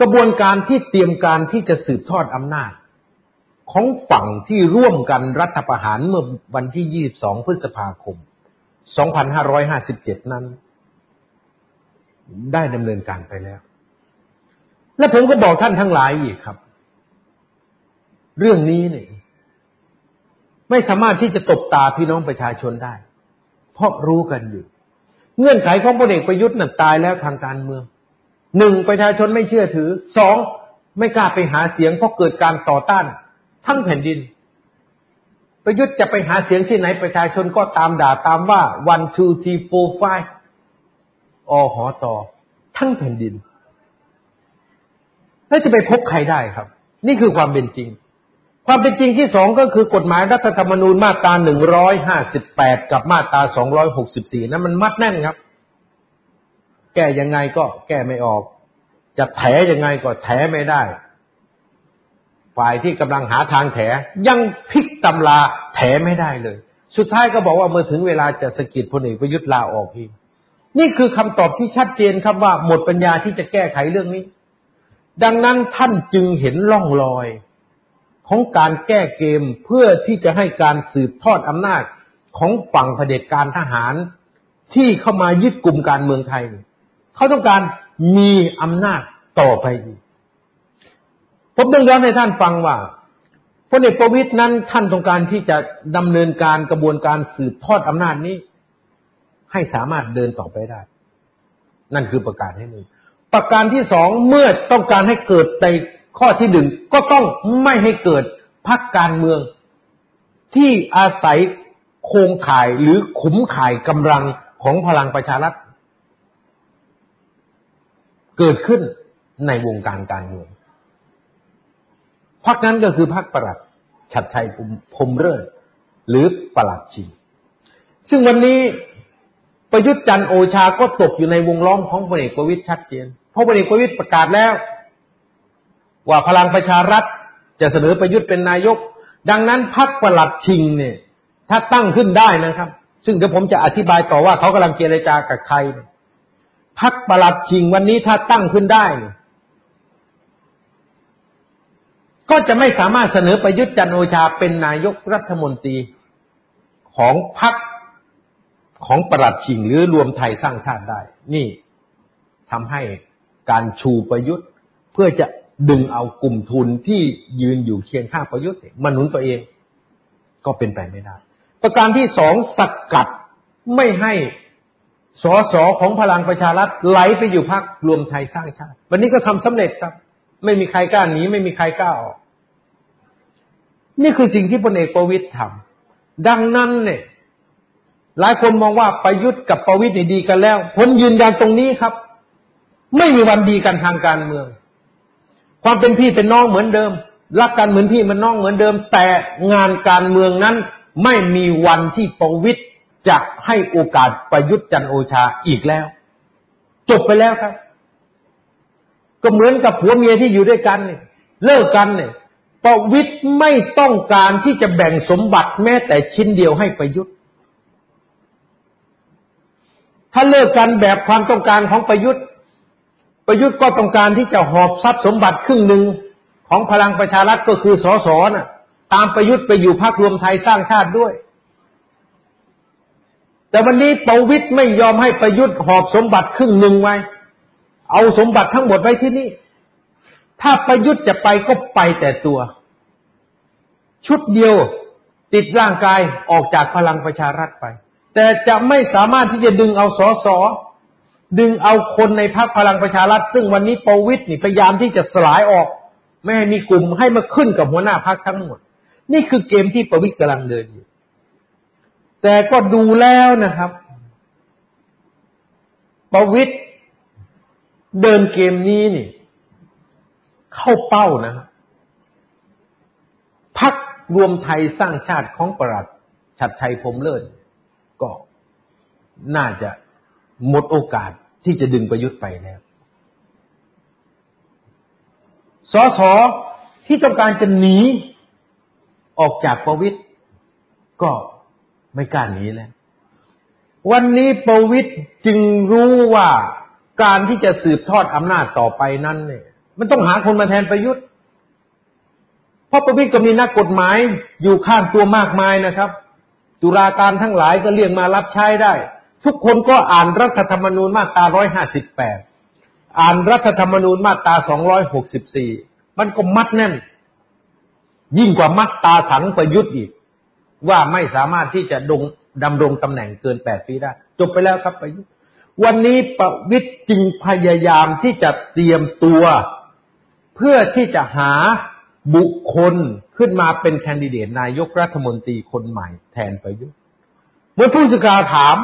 กระบวนการที่เตรียมการที่จะสืบทอดอำนาจ ของฝั่งที่ร่วมกันรัฐประหารเมื่อวันที่ 22 พฤษภาคม 2557 นั้น ได้ดำเนินการไปแล้ว และผมก็บอกท่านทั้งหลายอีกครับ เรื่องนี้เนี่ยไม่สามารถที่จะตบตาพี่น้องประชาชนได้ เพราะรู้กันอยู่ เงื่อนไขของพลเอกประยุทธ์นั้นตายแล้วทางการเมือง หนึ่งประชาชนไม่เชื่อถือสองไม่กล้าไปหาเสียงเพราะเกิดการต่อต้าน ทั้งแผ่นดินประยุทธ์จะไปหาเสียงที่ไหนประชาชนก็ตามด่าตามว่า one two three four five อหอต่อทั้งแผ่นดิน แล้วจะไปพบใครได้ครับ นี่คือความเป็นจริง ความเป็นจริงที่สองก็คือกฎหมายรัฐธรรมนูญมาตราหนึ่งร้อยห้าสิบแปดกับมาตราสองร้อยหกสิบสี่นั้นมันมัดแน่นครับ แก้ยังไงก็แก้ไม่ออก จะแถยังไงก็แถไม่ได้ ฝ่ายที่กำลังหาทางแถยังพลิกตำราแถไม่ได้เลย สุดท้ายก็บอกว่าเมื่อถึงเวลาจะสกิดพลเอกประยุทธ์ลาออกเองนี่คือคำตอบที่ชัดเจนครับว่าหมดปัญญาที่จะแก้ไขเรื่องนี้ ดังนั้นท่านจึงเห็นล่องรอยของการแก้เกมเพื่อที่จะให้การสืบทอดอำนาจของฝั่งเผด็จการทหารที่เข้ามายึดกลุ่มการเมืองไทย เขาต้องการมีอำนาจต่อไปอีกผมต้องย้อนให้ท่านฟังว่าพลเอกประวิตยนั้นท่านต้องการที่จะดำเนินการกระบวนการสืบทอดอำนาจนี้ ให้สามารถเดินต่อไปได้ นั่นคือประการที่หนึ่งประการที่สองเมื่อต้องการให้เกิดในข้อที่หนึ่งก็ต้องไม่ให้เกิดพรรคการเมือง ที่อาศัยโครงข่ายหรือขุมข่ายกำลังของพลังประชารัฐ เกิดขึ้นในวงการการเมืองพรรคนั้นก็คือพรรคประหลัดชัดชัยพรมเริศหรือประหลัดชิงซึ่งวันนี้ประยุทธ์จันโอชาก็ตกอยู่ในวงล้อมของพลเอกประวิตยชัดเจนเพราะพลเอกประวิตยประกาศแล้ว ว่าพลังประชารัฐจะเสนอประยุทธ์เป็นนายก ดังนั้นพรรคประหลัดชิงเนี่ย ถ้าตั้งขึ้นได้นะครับ ซึ่งเดี๋ยวผมจะอธิบายต่อว่าเขากำลังเจรจากับใครพร รคประหลัดชิงวันนี้ถ้าตั้งขึ้นได้ ก็จะไม่สามารถเสนอประยุทธ์จันโอชาเป็นนายกรัฐมนตรีของพรรคของประหลัดชิงหรือรวมไทยสร้างชาติได้ นี่ทำให้การชูประยุทธ์เพื่อจะดึงเอากลุ่มทุนที่ยืนอยู่เคียงข้างประยุทธ์มาหนุนตัวเอง ก็เป็นไปไม่ได้ ประการที่สองสกัดไม่ให้ สอสอของพลังประชารัฐไหลไปอยู่พักรวมไทยสร้างชาติ วันนี้ก็ทำสำเร็จครับ ไม่มีใครกล้าหนีไม่มีใครกล้าออก นี่คือสิ่งที่พลเอกประวิตยทำดังนั้นเนี่ยหลายคนมองว่าประยุทธ์กับประวิตยดีกันแล้วผลยืนยันตรงนี้ครับ ไม่มีวันดีกันทางการเมือง ความเป็นพี่เป็นน้องเหมือนเดิมรักกันเหมือนพี่เหมือนน้องเหมือนเดิม แต่งานการเมืองนั้นไม่มีวันที่ประวิตย จะให้โอกาสประยุทธ์จันโอชาอีกแล้ว จบไปแล้วครับ ก็เหมือนกับผัวเมียที่อยู่ด้วยกันเนี่ยเลิกกันเนี่ยประวิตย์ไม่ต้องการที่จะแบ่งสมบัติแม้แต่ชิ้นเดียวให้ประยุทธ์ ถ้าเลิกกันแบบความต้องการของประยุทธ์ ประยุทธ์ก็ต้องการที่จะหอบทรัพย์สมบัติครึ่งหนึ่งของพลังประชารัฐก็คือสสน่ะ ตามประยุทธ์ไปอยู่พรรครวมไทยสร้างชาติด้วย แต่วันนี้ประวิทย์ไม่ยอมให้ประยุทธ์หอบสมบัติครึ่งหนึ่งไว้ เอาสมบัติทั้งหมดไว้ที่นี่ ถ้าประยุทธ์จะไปก็ไปแต่ตัว ชุดเดียวติดร่างกายออกจากพลังประชารัฐไป แต่จะไม่สามารถที่จะดึงเอาสอสอดึงเอาคนในพรรคพลังประชารัฐ ซึ่งวันนี้ประวิตยนี่พยายามที่จะสลายออก ไม่ให้มีกลุ่มให้มาขึ้นกับหัวหน้าพรรคทั้งหมด นี่คือเกมที่ประวิตยกำลังเดินอยู่ แต่ก็ดูแล้วนะครับ ประวิตยเดินเกมนี้นี่ เข้าเป้านะพักรวมไทยสร้างชาติของประหลัดชัดชัยพรมเลิศก็น่าจะหมดโอกาสที่จะดึงประยุทธ์ไปแล้วสสที่ต้องการจะหนีออกจากประวิทย์ก็ ไม่กล้าหนีแล้ว วันนี้ประวิทย์จึงรู้ว่าการที่จะสืบทอดอำนาจต่อไปนั้นเนี่ย มันต้องหาคนมาแทนประยุทธ์ เพราะประวิทย์ก็มีนักกฎหมายอยู่ข้างตัวมากมายนะครับตุลาการทั้งหลายก็เรียกมารับใช้ได้ ทุกคนก็อ่านรัฐธรรมนูญมาตราร้อยห้าสิบแปดอ่านรัฐธรรมนูญมาตราสองร้อยหกสิบสี่มันก็มัดแน่น ยิ่งกว่ามัดตาถังประยุทธ์อีก ว่าไม่สามารถที่จะดงดำรงตำแหน่งเกินแปดปีได้ จบไปแล้วครับประยุทธ์วันนี้ประวิทย์จึงพยายามที่จะเตรียมตัว เพื่อที่จะหาบุคคลขึ้นมาเป็นแคนดิเดตนายกรัฐมนตรีคนใหม่แทนประยุทธ์เมื่อผู้สื่อข่าวถาม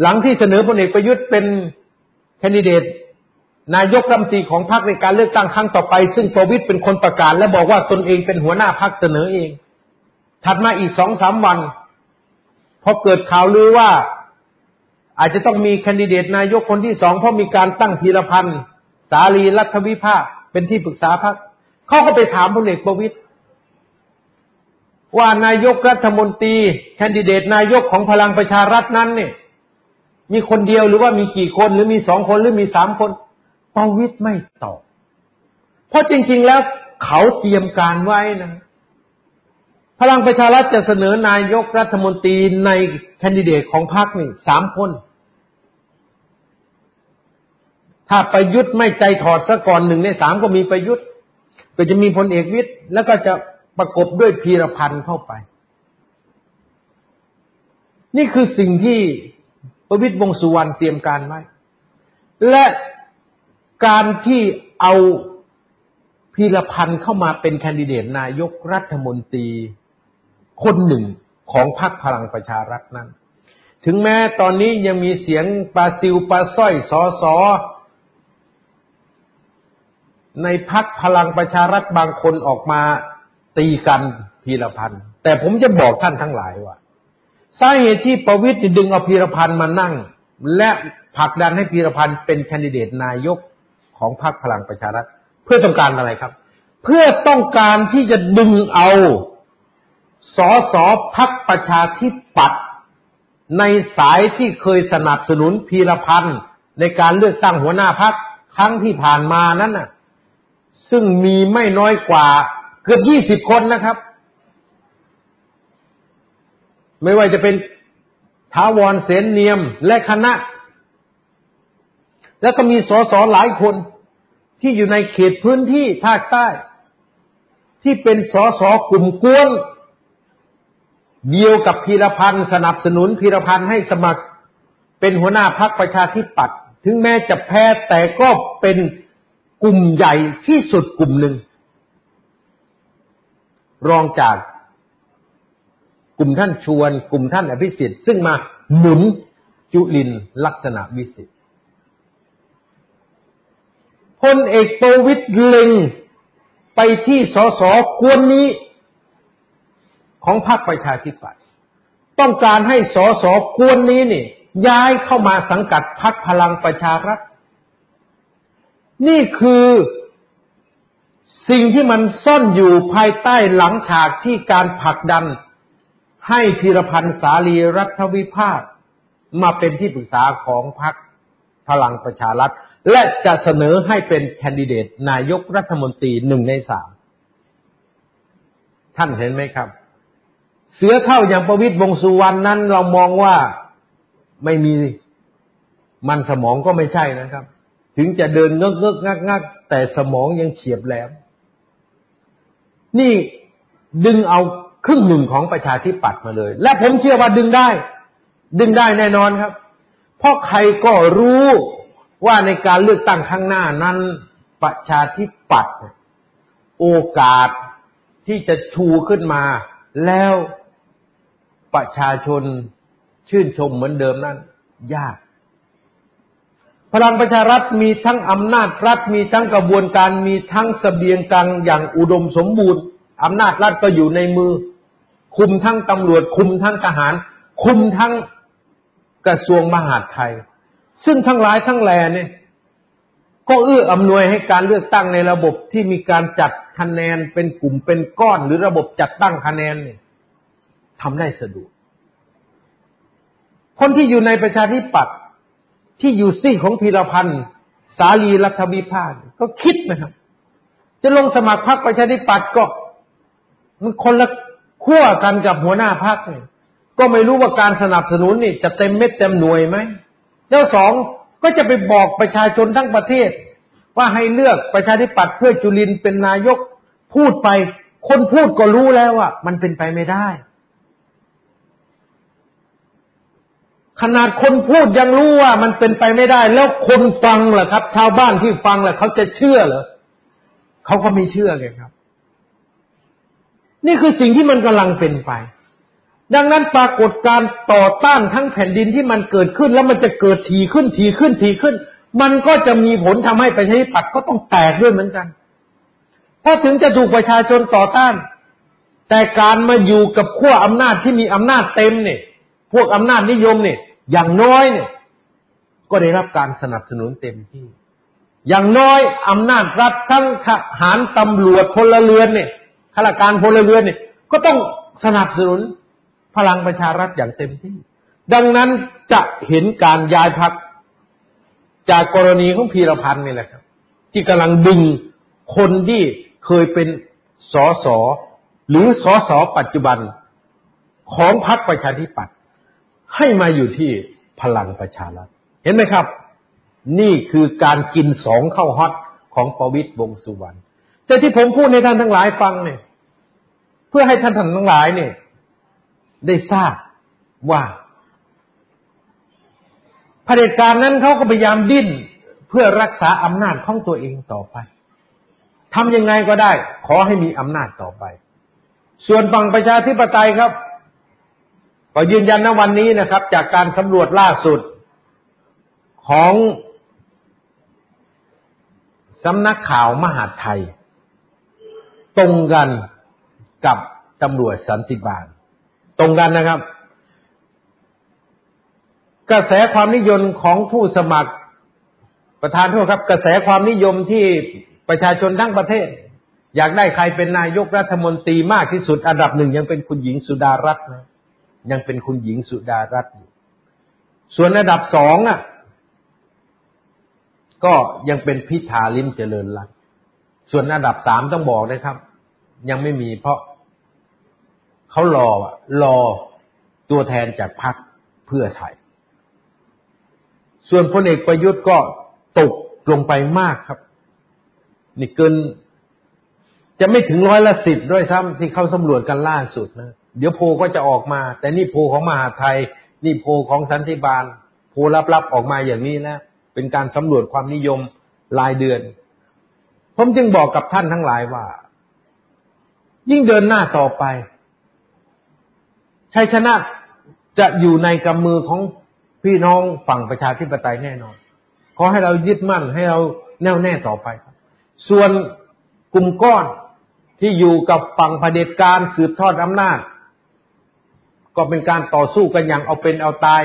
หลังที่เสนอพลเอกประยุทธ์เป็นแคนดิเดตนายกรัฐมนตรีของพรรคในการเลือกตั้งครั้งต่อไป ซึ่งประวิตยเป็นคนประกาศและบอกว่าตนเองเป็นหัวหน้าพรรคเสนอเอง ถัดมาอีกสองสามวันพอเกิดข่าวลือว่า อาจจะต้องมีแคนดิเดตนายกคนที่สองเพราะมีการตั้งพีรพันธ์สาลีรัฐวิภาเป็นที่ปรึกษาพรรคเขาก็ไปถามพลเอกประวิตยว่านายกรัฐมนตรีแคนดิเดตนายกของพลังประชารัฐนั้นเนี่ย มีคนเดียวหรือว่ามีกี่คนหรือมีสองคนหรือมีสามคนประวิตยไม่ตอบ เพราะจริง ๆแล้วเขาเตรียมการไว้นะ พลังประชารัฐจะเสนอนายกรัฐมนตรีในแคนดิเดตของพรรคนี่สามคน ถ้าประยุทธ์ไม่ใจถอดซะก่อนหนึ่งในสามก็มีประยุทธ์ ก็จะมีพลเอกวิทย์แล้วก็จะประกบด้วยพีรพันธ์เข้าไป นี่คือสิ่งที่ประวิตยวงสุวรรณเตรียมการไว้ และการที่เอาพีรพันธ์เข้ามาเป็นแคนดิเดตนายกรัฐมนตรี คนหนึ่งของพรรคพลังประชารัฐนั้น ถึงแม้ตอนนี้ยังมีเสียงปลาซิวปลาส้อยสอสอในพักพลังประชารัฐบางคนออกมาตีกันพีรพันธ์แต่ผมจะบอกท่านทั้งหลายว่าสาเหตุที่ประวิตยดึงเอาพีรพันธ์มานั่ง และผลักดันให้พีรพันธ์เป็นแคนดิเดตนายกของพรรคพลังประชารัฐ เพื่อต้องการอะไรครับ เพื่อต้องการที่จะดึงเอา สอสอพักประชาธิปัตย์ในสายที่เคยสนับสนุนพีรพันธ์ในการเลือกตั้งหัวหน้าพักครั้งที่ผ่านมานั้นน่ะ ซึ่งมีไม่น้อยกว่าเกือบยี่สิบคนนะครับ ไม่ว่าจะเป็นทาวรเสนเนียมและคณะ แล้วก็มีสสหลายคนที่อยู่ในเขตพื้นที่ภาคใต้ ที่เป็นสสกลุ่มกวน เดียวกับพีรพันธ์สนับสนุนพีรพันธ์ให้สมัครเป็นหัวหน้าพรรคประชาธิปัตย์ถึงแม้จะแพ้แต่ก็เป็นกลุ่มใหญ่ที่สุดกลุ่มหนึ่ง รองจากกลุ่มท่านชวน กลุ่มท่านอภิสิทธิ์ซึ่งมาหนุนจุลินลักษณะวิสิทธิ์พลเอกโตวิทย์เล็งไปที่สสกวนนี้ ของพรรคประชาธิปัตย์ต้องการให้สสกวนนี้นี่ ย้ายเข้ามาสังกัดพรรคพลังประชารัฐ นี่คือสิ่งที่มันซ่อนอยู่ภายใต้หลังฉากที่การผลักดัน ให้พีรพันธ์สาลีรัฐวิภาคมาเป็นที่ปรึกษาของพรรคพลังประชารัฐ และจะเสนอให้เป็นแคนดิเดตนายกรัฐมนตรีหนึ่งในสามท่านเห็นไหมครับ เสือเท่าอย่างประวิตยวงสุวรรณนั้น เรามองว่าไม่มีมันสมองก็ไม่ใช่นะครับ ถึงจะเดินเงกเงกงักงักแต่สมองยังเฉียบแหลม นี่ดึงเอาครึ่งหนึ่งของประชาธิปัตย์มาเลย และผมเชื่อว่าดึงได้ ดึงได้แน่นอนครับ เพราะใครก็รู้ว่าในการเลือกตั้งข้างหน้านั้น ประชาธิปัตย์โอกาสที่จะชูขึ้นมาแล้ว ประชาชนชื่นชมเหมือนเดิมนั้น ยาก พลังประชารัฐมีทั้งอำนาจรัฐมีทั้งกระบวนการมีทั้งสเสบียงกลางอย่างอุดมสมบูรณ์อำนาจรัฐก็อยู่ในมือ คุมทั้งตำรวจ คุมทั้งทหาร คุมทั้งกระทรวงมหาดไทย ซึ่งทั้งหลายทั้งแหล่เนี่ยก็เอื้ออำนวยให้การเลือกตั้งในระบบที่มีการจัดคะแนนเป็นกลุ่มเป็นก้อนหรือระบบจัดตั้งคะแนนเนี่ย ทำได้สะดวก คนที่อยู่ในประชาธิปัตย์ที่อยู่ซี่ของพีรพันธ์สาลีรัฐวิพากก็คิดนะครับ จะลงสมัครพรรคประชาธิปัตย์ก็ มันคนละขั้วกันกับหัวหน้าพรรคเนี่ยก็ไม่รู้ว่าการสนับสนุนนี่ จะเต็มเม็ดเต็มหน่วยไหมแล้วสองก็จะไปบอกประชาชนทั้งประเทศ ว่าให้เลือกประชาธิปัตย์เพื่อจุลินเป็นนายกพูดไป คนพูดก็รู้แล้วว่ามันเป็นไปไม่ได้ ขนาดคนพูดยังรู้ว่ามันเป็นไปไม่ได้ แล้วคนฟังล่ะครับ ชาวบ้านที่ฟังล่ะเขาจะเชื่อเหรอเขาก็ไม่เชื่อเลยครับ นี่คือสิ่งที่มันกำลังเป็นไป ดังนั้นปรากฏการต่อต้านทั้งแผ่นดินที่มันเกิดขึ้น แล้วมันจะเกิดทีขึ้นทีขึ้นทีขึ้น มันก็จะมีผลทำให้ประชาธิปัตย์ก็ต้องแตกด้วยเหมือนกัน ถ้าถึงจะถูกประชาชนต่อต้าน แต่การมาอยู่กับขั้วอำนาจที่มีอำนาจเต็มเนี่ย พวกอำนาจนิยมเนี่ย อย่างน้อยเนี่ย ก็ได้รับการสนับสนุนเต็มที่ อย่างน้อยอำนาจรัฐทั้งทหารตำรวจพลเรือนเนี่ยข้าราชการพลเรือนเนี่ย ก็ต้องสนับสนุนพลังประชารัฐอย่างเต็มที่ ดังนั้นจะเห็นการย้ายพักจากกรณีของพีรพันธ์นี่แหละครับ ที่กำลังดึงคนที่เคยเป็นสสหรือสสปัจจุบันของพรรคประชาธิปัตย์ ให้มาอยู่ที่พลังประชารัฐ เห็นไหมครับ นี่คือการกินสองเข้าฮอตของประวิตยวงสุวรรณแต่ที่ผมพูดในท่านทั้งหลายฟังเนี่ย เพื่อให้ท่านทั้งหลายเนี่ย ได้ทราบว่าเผด็จการนั้นเขาก็พยายามดิ้นเพื่อรักษาอำนาจของตัวเองต่อไปทำยังไงก็ได้ ขอให้มีอำนาจต่อไป ส่วนฝั่งประชาธิปไตยครับ ก็ยืนยันณวันนี้นะครับ จากการสำรวจล่าสุดของสำนักข่าวมหาไทย ตรงกันกับตำรวจสันติบาล ตรงกันนะครับ กระแสความนิยมของผู้สมัครประธานโทษครับ กระแสความนิยมที่ประชาชนทั้งประเทศ อยากได้ใครเป็นนายกรัฐมนตรีมากที่สุดอันดับหนึ่งยังเป็นคุณหญิงสุดารัตน์นะ ยังเป็นคุณหญิงสุดารัตน์อยู่ ส่วนอันดับสองอะ ก็ยังเป็นพิธาลิมเจริญรัตน์ส่วนอันดับสามต้องบอกนะครับ ยังไม่มีเพราะเขารอรอตัวแทนจากพรรคเพื่อไทย ส่วนพลเอกประยุทธ์ก็ตกลงไปมากครับ นี่เกินจะไม่ถึงร้อยละสิบด้วยซ้ำที่เขาสำรวจกันล่าสุดนะ เดี๋ยวโพก็จะออกมา แต่นี่โพของมหาไทย นี่โพของสันติบาล โพลับๆออกมาอย่างนี้แล้วเป็นการสำรวจความนิยมรายเดือน ผมจึงบอกกับท่านทั้งหลายว่า ยิ่งเดินหน้าต่อไปชัยชนะจะอยู่ในกำมือของพี่น้องฝั่งประชาธิปไตยแน่นอน ขอให้เรายึดมั่นให้เราแน่วแน่ต่อไปครับ ส่วนกลุ่มก้อนที่อยู่กับฝั่งเผด็จการสืบทอดอำนาจ ก็เป็นการต่อสู้กันอย่างเอาเป็นเอาตาย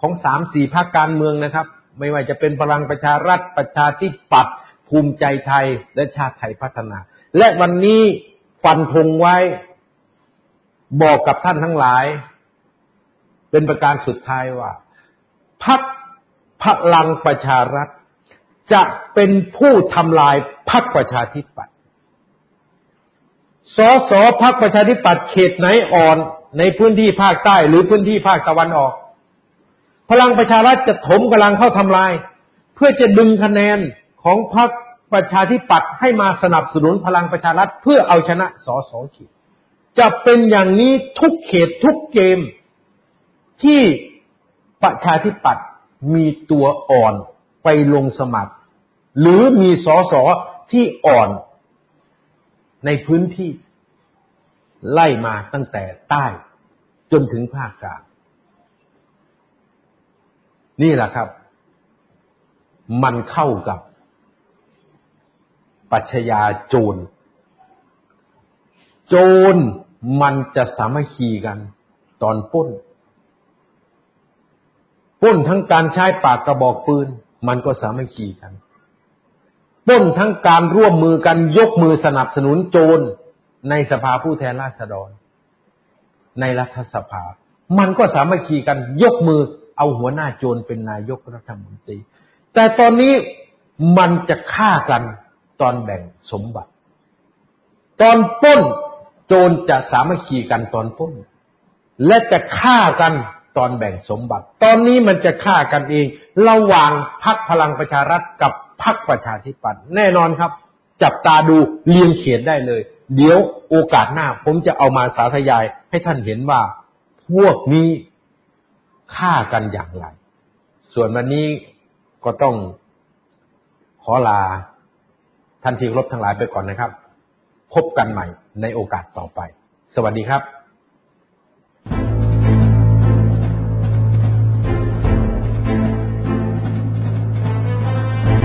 ของสามสี่ภาคการเมืองนะครับ ไม่ว่าจะเป็นพลังประชารัฐประชาธิปัตย์ภูมิใจไทยและชาติไทยพัฒนา และวันนี้ฟันธงไว้บอกกับท่านทั้งหลาย เป็นประการสุดท้ายว่าพักพลังประชารัฐ จะเป็นผู้ทำลายพักประชาธิปัตย์สสพักประชาธิปัตย์เขตไหนอ่อน ในพื้นที่ภาคใต้หรือพื้นที่ภาคตะวันออก พลังประชารัฐจะถมกำลังเข้าทำลาย เพื่อจะดึงคะแนนของพรรคประชาธิปัตย์ให้มาสนับสนุนพลังประชารัฐเพื่อเอาชนะสอสเขตจะเป็นอย่างนี้ทุกเขตทุกเกมที่ประชาธิปัตย์มีตัวอ่อนไปลงสมัคร หรือมีสอสอที่อ่อนในพื้นที่ ไล่มาตั้งแต่ใต้จนถึงภาคกลางนี่แหละครับ มันเข้ากับ ปัชญาโจร โจรมันจะสามัคคีกันตอนป้น ป้นทั้งการใช้ปากกระบอกปืน มันก็สามัคคีกัน ป้นทั้งการร่วมมือกันยกมือสนับสนุนโจร ในสภาผู้แทนราษฎร ในรัฐสภา มันก็สามัคคีกันยกมือเอาหัวหน้าโจรเป็นนายกรัฐมนตรี แต่ตอนนี้มันจะฆ่ากันตอนแบ่งสมบัติ ตอนป้นโจรจะสามัคคีกันตอนป้น และจะฆ่ากันตอนแบ่งสมบัติ ตอนนี้มันจะฆ่ากันเอง ระหว่างพักพลังประชารัฐกับพักประชาธิปัตย์แน่นอนครับ จับตาดูเลียงเขียนได้เลย เดี๋ยวโอกาสหน้า ผมจะเอามาสาธยายให้ท่านเห็นว่า พวกนี้ฆ่ากันอย่างไร ส่วนวันนี้ก็ต้องขอลาท่านที่รบทั้งหลายไปก่อนนะครับ พบกันใหม่ในโอกาสต่อไป สวัสดีครับ